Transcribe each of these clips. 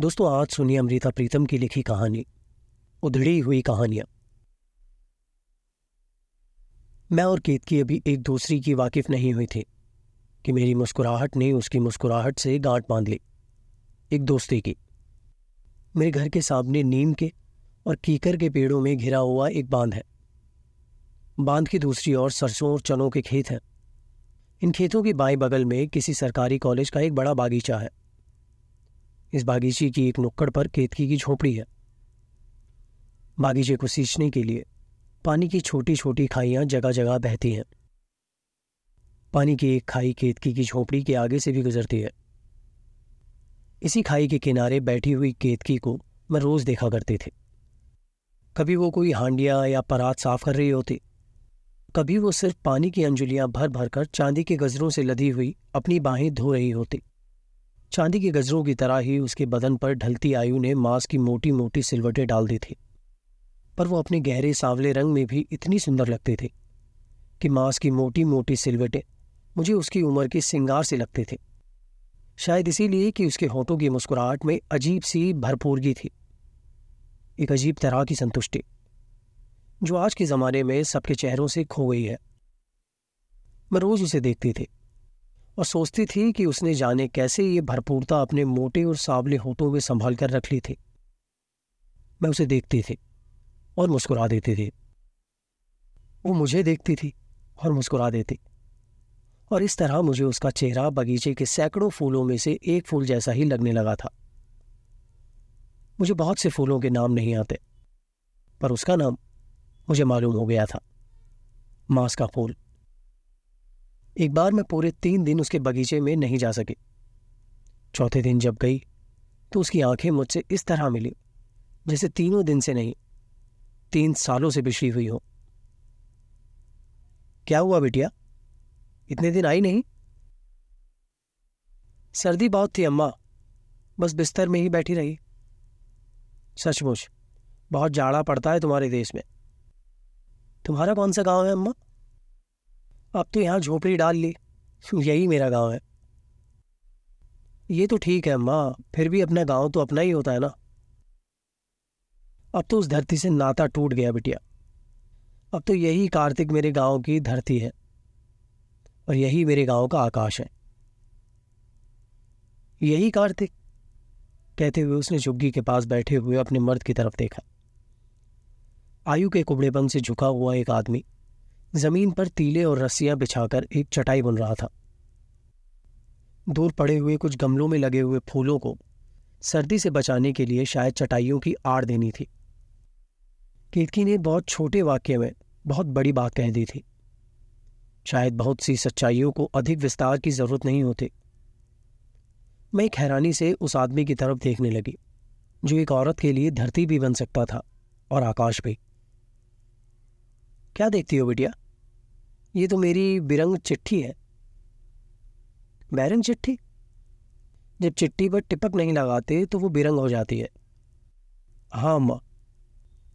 दोस्तों, आज सुनिए अमृता प्रीतम की लिखी कहानी, उधड़ी हुई कहानियाँ। मैं और केतकी अभी एक दूसरी की वाकिफ नहीं हुई थी, कि मेरी मुस्कुराहट ने उसकी मुस्कुराहट से गांठ बाँध ली, एक दोस्ती की। मेरे घर के सामने नीम के और कीकर के पेड़ों में घिरा हुआ एक बाँध है। बाँध की दूसरी ओर सरसों और चनों के खेत हैं। इन खेतों के बाएँ बगल में किसी सरकारी कॉलेज का एक बड़ा बागीचा है। इस बागीचे की एक नुक्कड़ पर केतकी की झोपड़ी है। बागीचे को सींचने के लिए पानी की छोटी छोटी खाइयाँ जगह जगह बहती हैं। पानी की एक खाई केतकी की झोपड़ी के आगे से भी गुजरती है। इसी खाई के किनारे बैठी हुई केतकी को मैं रोज देखा करते थे। कभी वो कोई हांडिया या परात साफ़ कर रही होती, कभी वो सिर्फ़ पानी की अंजुलियाँ भर भर कर चांदी के गजरों से लदी हुई अपनी बाहें धो रही होती। चांदी के गजरों की तरह ही उसके बदन पर ढलती आयु ने मांस की मोटी मोटी सिलवटें डाल दी थी, पर वो अपने गहरे सांवले रंग में भी इतनी सुंदर लगती थी कि मांस की मोटी मोटी सिलवटें मुझे उसकी उम्र की सिंगार से लगते थे। शायद इसीलिए कि उसके होठों की मुस्कुराहट में अजीब सी भरपूरगी थी। एक अजीब तरह की संतुष्टि, जो आज के ज़माने में सबके चेहरों से खो गई है। मैं रोज उसे देखती थी। और सोचती थी कि उसने जाने कैसे ये भरपूरता अपने मोटे और सावले होठों में संभाल कर रख ली थी। मैं उसे देखती थी और मुस्कुरा देती थी। वो मुझे देखती थी और मुस्कुरा देती। और इस तरह मुझे उसका चेहरा बगीचे के सैकड़ों फूलों में से एक फूल जैसा ही लगने लगा था। मुझे बहुत से फूलों के नाम नहीं आते, पर उसका नाम मुझे मालूम हो गया था, मांस का फूल। एक बार मैं पूरे तीन दिन उसके बगीचे में नहीं जा सकी। चौथे दिन जब गई तो उसकी आँखें मुझसे इस तरह मिली, जैसे तीनों दिन से नहीं, तीन सालों से बिछड़ी हुई हो। क्या हुआ बिटिया? इतने दिन आई नहीं? सर्दी बहुत थी अम्मा, बस बिस्तर में ही बैठी रही। सचमुच, बहुत जाड़ा पड़ता है तुम्हारे देश में। तुम्हारा कौन सा गाँव है अम्मा? अब तो यहाँ झोपड़ी डाल ली। यही मेरा गाँव है। ये तो ठीक है अम्मा फिर भी अपना गाँव तो अपना ही होता है ना। अब तो उस धरती से नाता टूट गया बिटिया। अब तो यही कार्तिक मेरे गाँव की धरती है। और यही मेरे गाँव का आकाश है। यही कार्तिक, कहते हुए उसने झुग्गी के पास बैठे हुए अपने मर्द की तरफ़ देखा। आयु के कुबड़ेपन से झुका हुआ एक आदमी ज़मीन पर तीले और रस्सियाँ बिछाकर एक चटाई बुन रहा था। दूर पड़े हुए कुछ गमलों में लगे हुए फूलों को सर्दी से बचाने के लिए शायद चटाइयों की आड़ देनी थी। केतकी ने बहुत छोटे वाक्य में बहुत बड़ी बात कह दी थी। शायद बहुत सी सच्चाइयों को अधिक विस्तार की ज़रूरत नहीं होती। मैं एक हैरानी से उस आदमी की तरफ़ देखने लगी, जो एक औरत के लिए धरती भी बन सकता था और आकाश भी। क्या देखती हो बिटिया? ये तो मेरी बिरंग चिट्ठी है। बैरंग चिट्ठी? जब चिट्ठी पर टिपक नहीं लगाते तो वो बिरंग हो जाती है। हाँ अम्मा।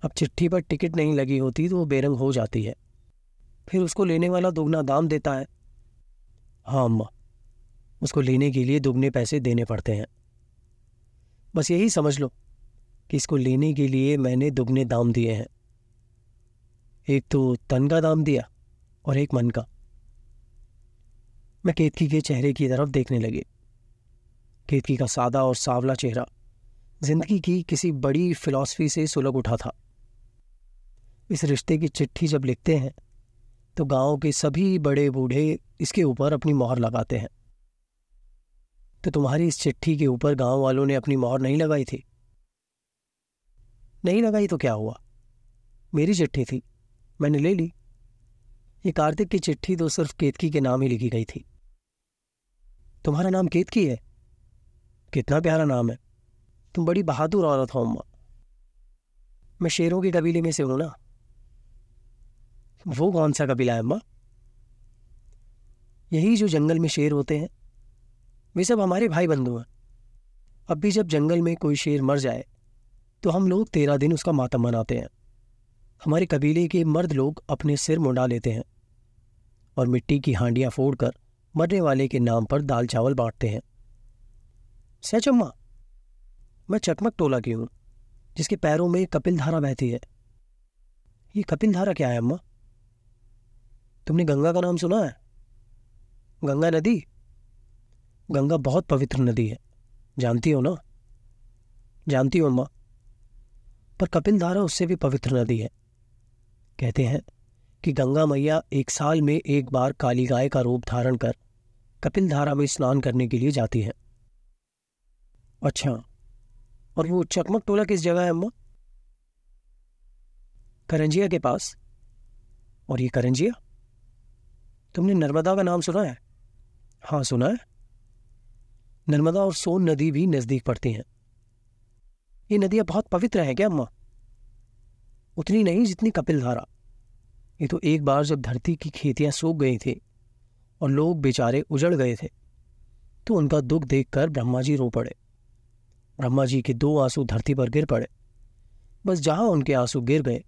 अब चिट्ठी पर टिकट नहीं लगी होती तो वो बेरंग हो जाती है। फिर उसको लेने वाला दोगुना दाम देता है। हाँ अम्मा। उसको लेने के लिए दुगने पैसे देने पड़ते हैं। बस यही समझ लो कि इसको लेने के लिए मैंने दुगने दाम दिए हैं। एक तो तन का दाम दिया और एक मन का। मैं केतकी के चेहरे की तरफ़ देखने लगे। केतकी का सादा और सावला चेहरा ज़िंदगी की किसी बड़ी फिलॉसफी से सुलग उठा था। इस रिश्ते की चिट्ठी जब लिखते हैं तो गाँव के सभी बड़े बूढ़े इसके ऊपर अपनी मोहर लगाते हैं। तो तुम्हारी इस चिट्ठी के ऊपर गाँव वालों ने अपनी मोहर नहीं लगाई थी? नहीं लगाई तो क्या हुआ? मेरी चिट्ठी थी। मैंने ले ली। ये कार्तिक की चिट्ठी तो सिर्फ़ केतकी के नाम ही लिखी गई थी। तुम्हारा नाम केतकी है? कितना प्यारा नाम है। तुम बड़ी बहादुर औरत हो, अम्मा। मैं शेरों के कबीले में से हूँ ना। वो कौन सा कबीला है, अम्मा? यही जो जंगल में शेर होते हैं, वे सब हमारे भाई बंधु हैं। अब भी जब जंगल में कोई शेर मर जाए तो हम लोग तेरह दिन उसका मातम मनाते हैं। हमारे कबीले के मर्द लोग अपने सिर मुंडा लेते हैं और मिट्टी की हांडियाँ फोड़कर मरने वाले के नाम पर दाल चावल बांटते हैं। सच अम्मा, मैं चकमक टोला की हूँ, जिसके पैरों में कपिल धारा बहती है। ये कपिल धारा क्या है अम्मा? तुमने गंगा का नाम सुना है? गंगा नदी? गंगा बहुत पवित्र नदी है। जानती हो ना? जानती हो अम्मा? पर कपिल धारा उससे भी पवित्र नदी है। कहते हैं कि गंगा मैया एक साल में एक बार काली गाय का रूप धारण कर कपिल धारा में स्नान करने के लिए जाती है। अच्छा और वो चकमक टोला किस जगह है, अम्मा? करंजिया के पास। और ये करंजिया? तुमने नर्मदा का नाम सुना है? हाँ सुना है। नर्मदा और सोन नदी भी नज़दीक पड़ती हैं। ये नदियाँ बहुत पवित्र हैं क्या, अम्मा? उतनी नहीं जितनी कपिल धारा ये तो एक बार जब धरती की खेतियाँ सूख गई थी और लोग बेचारे उजड़ गए थे तो उनका दुख देखकर ब्रह्मा जी रो पड़े। ब्रह्मा जी के दो आँसू धरती पर गिर पड़े। बस जहाँ उनके आँसू गिर गए,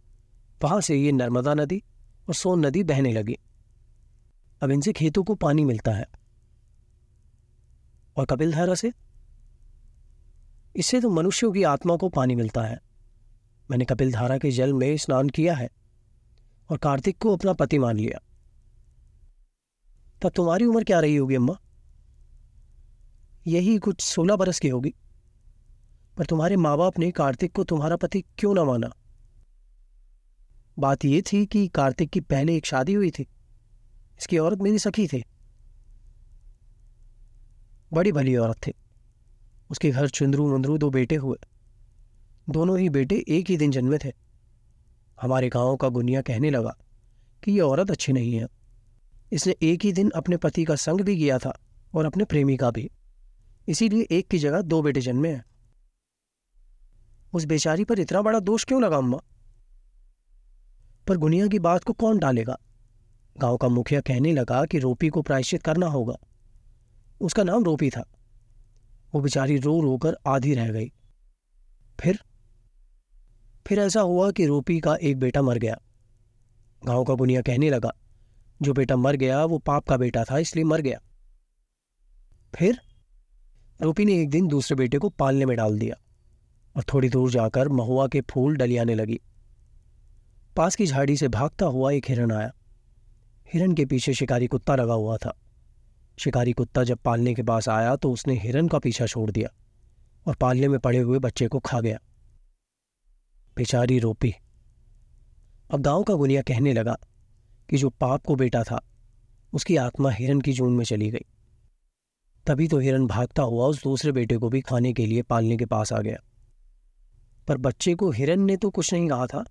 वहाँ से ये नर्मदा नदी और सोन नदी बहने लगी। अब इनसे खेतों को पानी मिलता है। और कपिलधारा से? इससे तो मनुष्यों की आत्मा को पानी मिलता है। मैंने कपिल धारा के जल में स्नान किया है और कार्तिक को अपना पति मान लिया। तब तुम्हारी उम्र क्या रही होगी, अम्मा? यही कुछ सोलह बरस की होगी, पर तुम्हारे माँ बाप ने कार्तिक को तुम्हारा पति क्यों ना माना? बात यह थी कि कार्तिक की पहले एक शादी हुई थी, इसकी औरत मेरी सखी थी। बड़ी भली औरत थी, उसके घर चुंदरू मुंदरू दो बेटे हुए। दोनों ही बेटे एक ही दिन जन्मे थे। हमारे गाँव का गुनिया कहने लगा कि यह औरत अच्छी नहीं है। इसने एक ही दिन अपने पति का संग भी किया था और अपने प्रेमी का भी। इसीलिए एक की जगह दो बेटे जन्मे हैं। उस बेचारी पर इतना बड़ा दोष क्यों लगा, अम्मा? पर गुनिया की बात को कौन डालेगा गाँव का मुखिया कहने लगा कि रोपी को प्रायश्चित करना होगा। उसका नाम रोपी था। वो बेचारी रो रो कर आधी रह गई। फिर फिर ऐसा हुआ कि रोपी का एक बेटा मर गया। गाँव का बुनिया कहने लगा, जो बेटा मर गया, वो पाप का बेटा था, इसलिए मर गया। फिर रूपी ने एक दिन दूसरे बेटे को पालने में डाल दिया और थोड़ी दूर जाकर महुआ के फूल डलियाने लगी। पास की झाड़ी से भागता हुआ एक हिरण आया। हिरण के पीछे शिकारी कुत्ता लगा हुआ था। शिकारी कुत्ता जब पालने के पास आया तो उसने हिरण का पीछा छोड़ दिया और पालने में पड़े हुए बच्चे को खा गया। बेचारी रोपी। अब गाँव का गुनिया कहने लगा कि जो पाप को बेटा था, उसकी आत्मा हिरन की जून में चली गई। तभी तो हिरन भागता हुआ उस दूसरे बेटे को भी खाने के लिए पालने के पास आ गया। पर बच्चे को हिरन ने तो कुछ नहीं कहा था,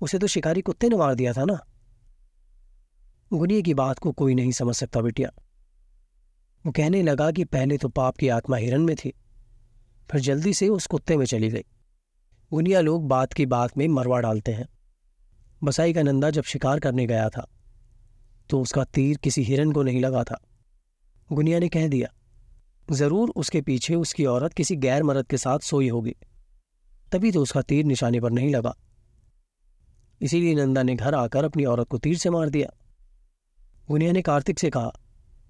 उसे तो शिकारी कुत्ते ने मार दिया था ना। गुनिया की बात को कोई नहीं समझ सकता बेटिया। वो कहने लगा कि पहले तो पाप की आत्मा हिरन में थी, फिर जल्दी से उस कुत्ते में चली गई। गुनिया लोग बात की बात में मरवा डालते हैं। बसाई का नंदा जब शिकार करने गया था तो उसका तीर किसी हिरन को नहीं लगा था। गुनिया ने कह दिया, ज़रूर उसके पीछे उसकी औरत किसी गैर मर्द के साथ सोई होगी। तभी तो उसका तीर निशाने पर नहीं लगा। इसीलिए नंदा ने घर आकर अपनी औरत को तीर से मार दिया। गुनिया ने कार्तिक से कहा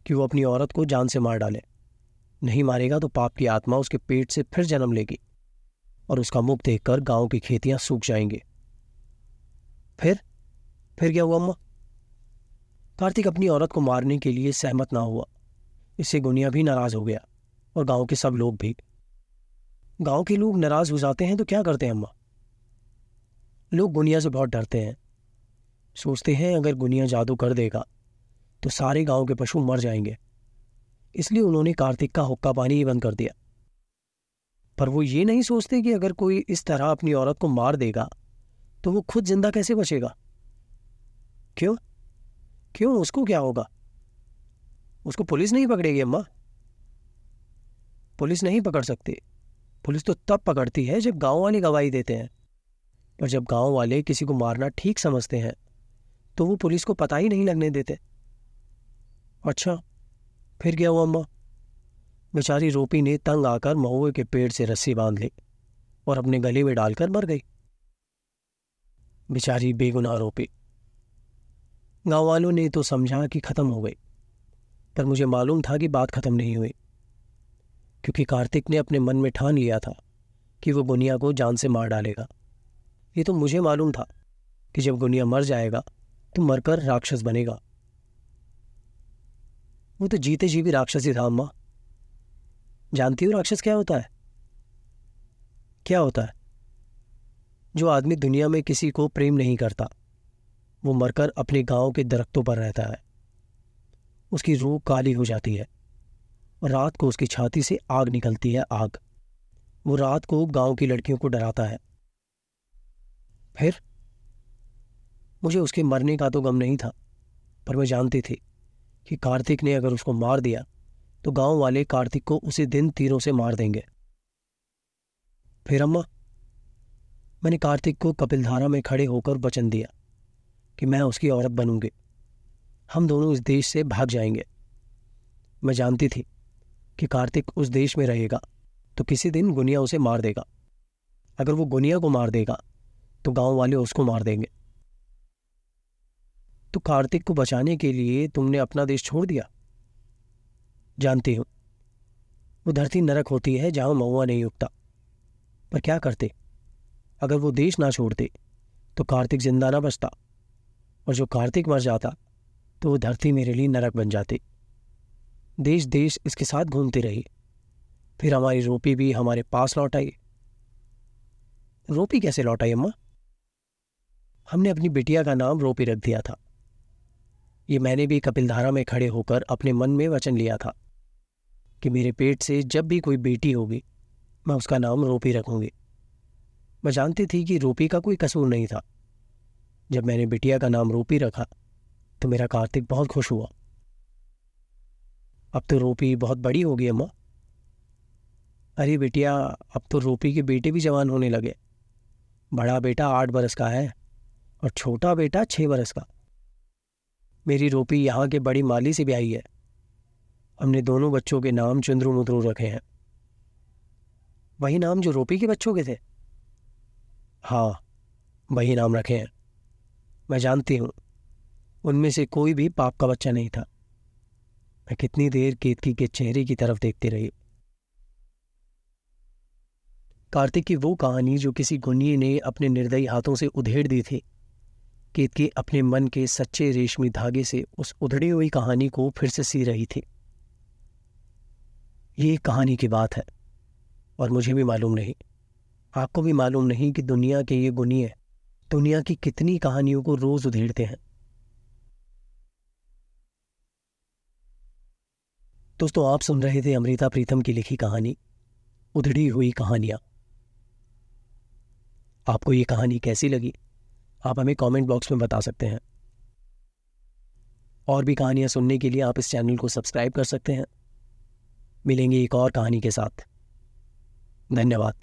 कि वो अपनी औरत को जान से मार डाले। नहीं मारेगा तो पाप की आत्मा उसके पेट से फिर जन्म लेगी। और उसका मुख देखकर गाँव की खेतियाँ सूख जाएँगे। फिर फिर क्या हुआ, अम्मा? कार्तिक अपनी औरत को मारने के लिए सहमत ना हुआ। इससे गुनिया भी नाराज़ हो गया और गाँव के सब लोग भी। गाँव के लोग नाराज़ हो जाते हैं तो क्या करते हैं, अम्मा? लोग गुनिया से बहुत डरते हैं। सोचते हैं अगर गुनिया जादू कर देगा तो सारे गाँव के पशु मर जाएँगे। इसलिए उन्होंने कार्तिक का हुक्का पानी ही बंद कर दिया। पर वो ये नहीं सोचते कि अगर कोई इस तरह अपनी औरत को मार देगा तो वो खुद ज़िंदा कैसे बचेगा? क्यों? क्यों? उसको क्या होगा? उसको पुलिस नहीं पकड़ेगी अम्मा। पुलिस नहीं पकड़ सकती। पुलिस तो तब पकड़ती है जब गाँव वाले गवाही देते हैं। पर जब गाँव वाले किसी को मारना ठीक समझते हैं तो वो पुलिस को पता ही नहीं लगने देते। अच्छा फिर क्या हुआ अम्मा? बेचारी रोपी ने तंग आकर महुए के पेड़ से रस्सी बाँध ली और अपने गले में डालकर मर गई। बेचारी बेगुनाह रोपी। गाँव वालों ने तो समझा कि खत्म हो गई, पर मुझे मालूम था कि बात खत्म नहीं हुई, क्योंकि कार्तिक ने अपने मन में ठान लिया था कि वो गुनिया को जान से मार डालेगा। ये तो मुझे मालूम था कि जब गुनिया मर जाएगा तो मरकर राक्षस बनेगा। वो तो जीते जी भी राक्षस ही था अम्मा जानती हो राक्षस क्या होता है? क्या होता है? जो आदमी दुनिया में किसी को प्रेम नहीं करता, वो मरकर अपने गाँव के दरख्तों पर रहता है। उसकी रूह काली हो जाती है रात को उसकी छाती से आग निकलती है, आग। वो रात को गाँव की लड़कियों को डराता है। फिर? मुझे उसके मरने का तो गम नहीं था, पर मैं जानती थी कि कार्तिक ने अगर उसको मार दिया तो गाँव वाले कार्तिक को उसी दिन तीरों से मार देंगे। फिर अम्मा, मैंने कार्तिक को कपिलधारा में खड़े होकर वचन दिया कि मैं उसकी औरत बनूँगी। हम दोनों इस देश से भाग जाएँगे। मैं जानती थी कि कार्तिक उस देश में रहेगा तो किसी दिन गुनिया उसे मार देगा। अगर वो गुनिया को मार देगा तो गाँव वाले उसको मार देंगे। तो कार्तिक को बचाने के लिए तुमने अपना देश छोड़ दिया? जानती हूँ। वो धरती नरक होती है जहाँ महुआ नहीं उगता। पर क्या करते? अगर वो देश ना छोड़ते तो कार्तिक ज़िंदा ना बचता और जो कार्तिक मर जाता तो वो धरती मेरे लिए नरक बन जाती। देश देश इसके साथ घूमती रही। फिर हमारी रोपी भी हमारे पास लौट आई। रोपी कैसे लौट आई, अम्मा? हमने अपनी बिटिया का नाम रोपी रख दिया था। ये मैंने भी कपिलधारा में खड़े होकर अपने मन में वचन लिया था। कि मेरे पेट से जब भी कोई बेटी होगी, मैं उसका नाम रोपी रखूँगी। मैं जानती थी कि रोपी का कोई कसूर नहीं था। जब मैंने बिटिया का नाम रोपी रखा तो मेरा कार्तिक बहुत खुश हुआ। अब तो रोपी बहुत बड़ी होगी, अम्मा। अरे बेटिया, अब तो रोपी के बेटे भी जवान होने लगे। बड़ा बेटा आठ बरस का है और छोटा बेटा छः बरस का। मेरी रोपी यहाँ के बड़ी माली से ब्याही है। हमने दोनों बच्चों के नाम चंद्रू मुद्रू रखे हैं। वही नाम जो रोपी के बच्चों के थे? हाँ वही नाम रखे हैं। मैं जानती हूँ, उनमें से कोई भी पाप का बच्चा नहीं था। मैं कितनी देर केतकी के चेहरे की तरफ़ देखती रही। कार्तिक की वो कहानी जो किसी गुनिये ने अपने निर्दयी हाथों से उधेड़ दी थी, केतकी अपने मन के सच्चे रेशमी धागे से उस उधड़ी हुई कहानी को फिर से सी रही थी। ये एक कहानी की बात है, और मुझे भी मालूम नहीं। आपको भी मालूम नहीं कि दुनिया के ये गुनिये दुनिया की कितनी कहानियों को रोज उधेड़ते हैं। दोस्तों, आप सुन रहे थे अमृता प्रीतम की लिखी कहानी, उधड़ी हुई कहानियाँ। आपको ये कहानी कैसी लगी? आप हमें कमेंट बॉक्स में बता सकते हैं। और भी कहानियाँ सुनने के लिए आप इस चैनल को सब्सक्राइब कर सकते हैं। मिलेंगे एक और कहानी के साथ। धन्यवाद।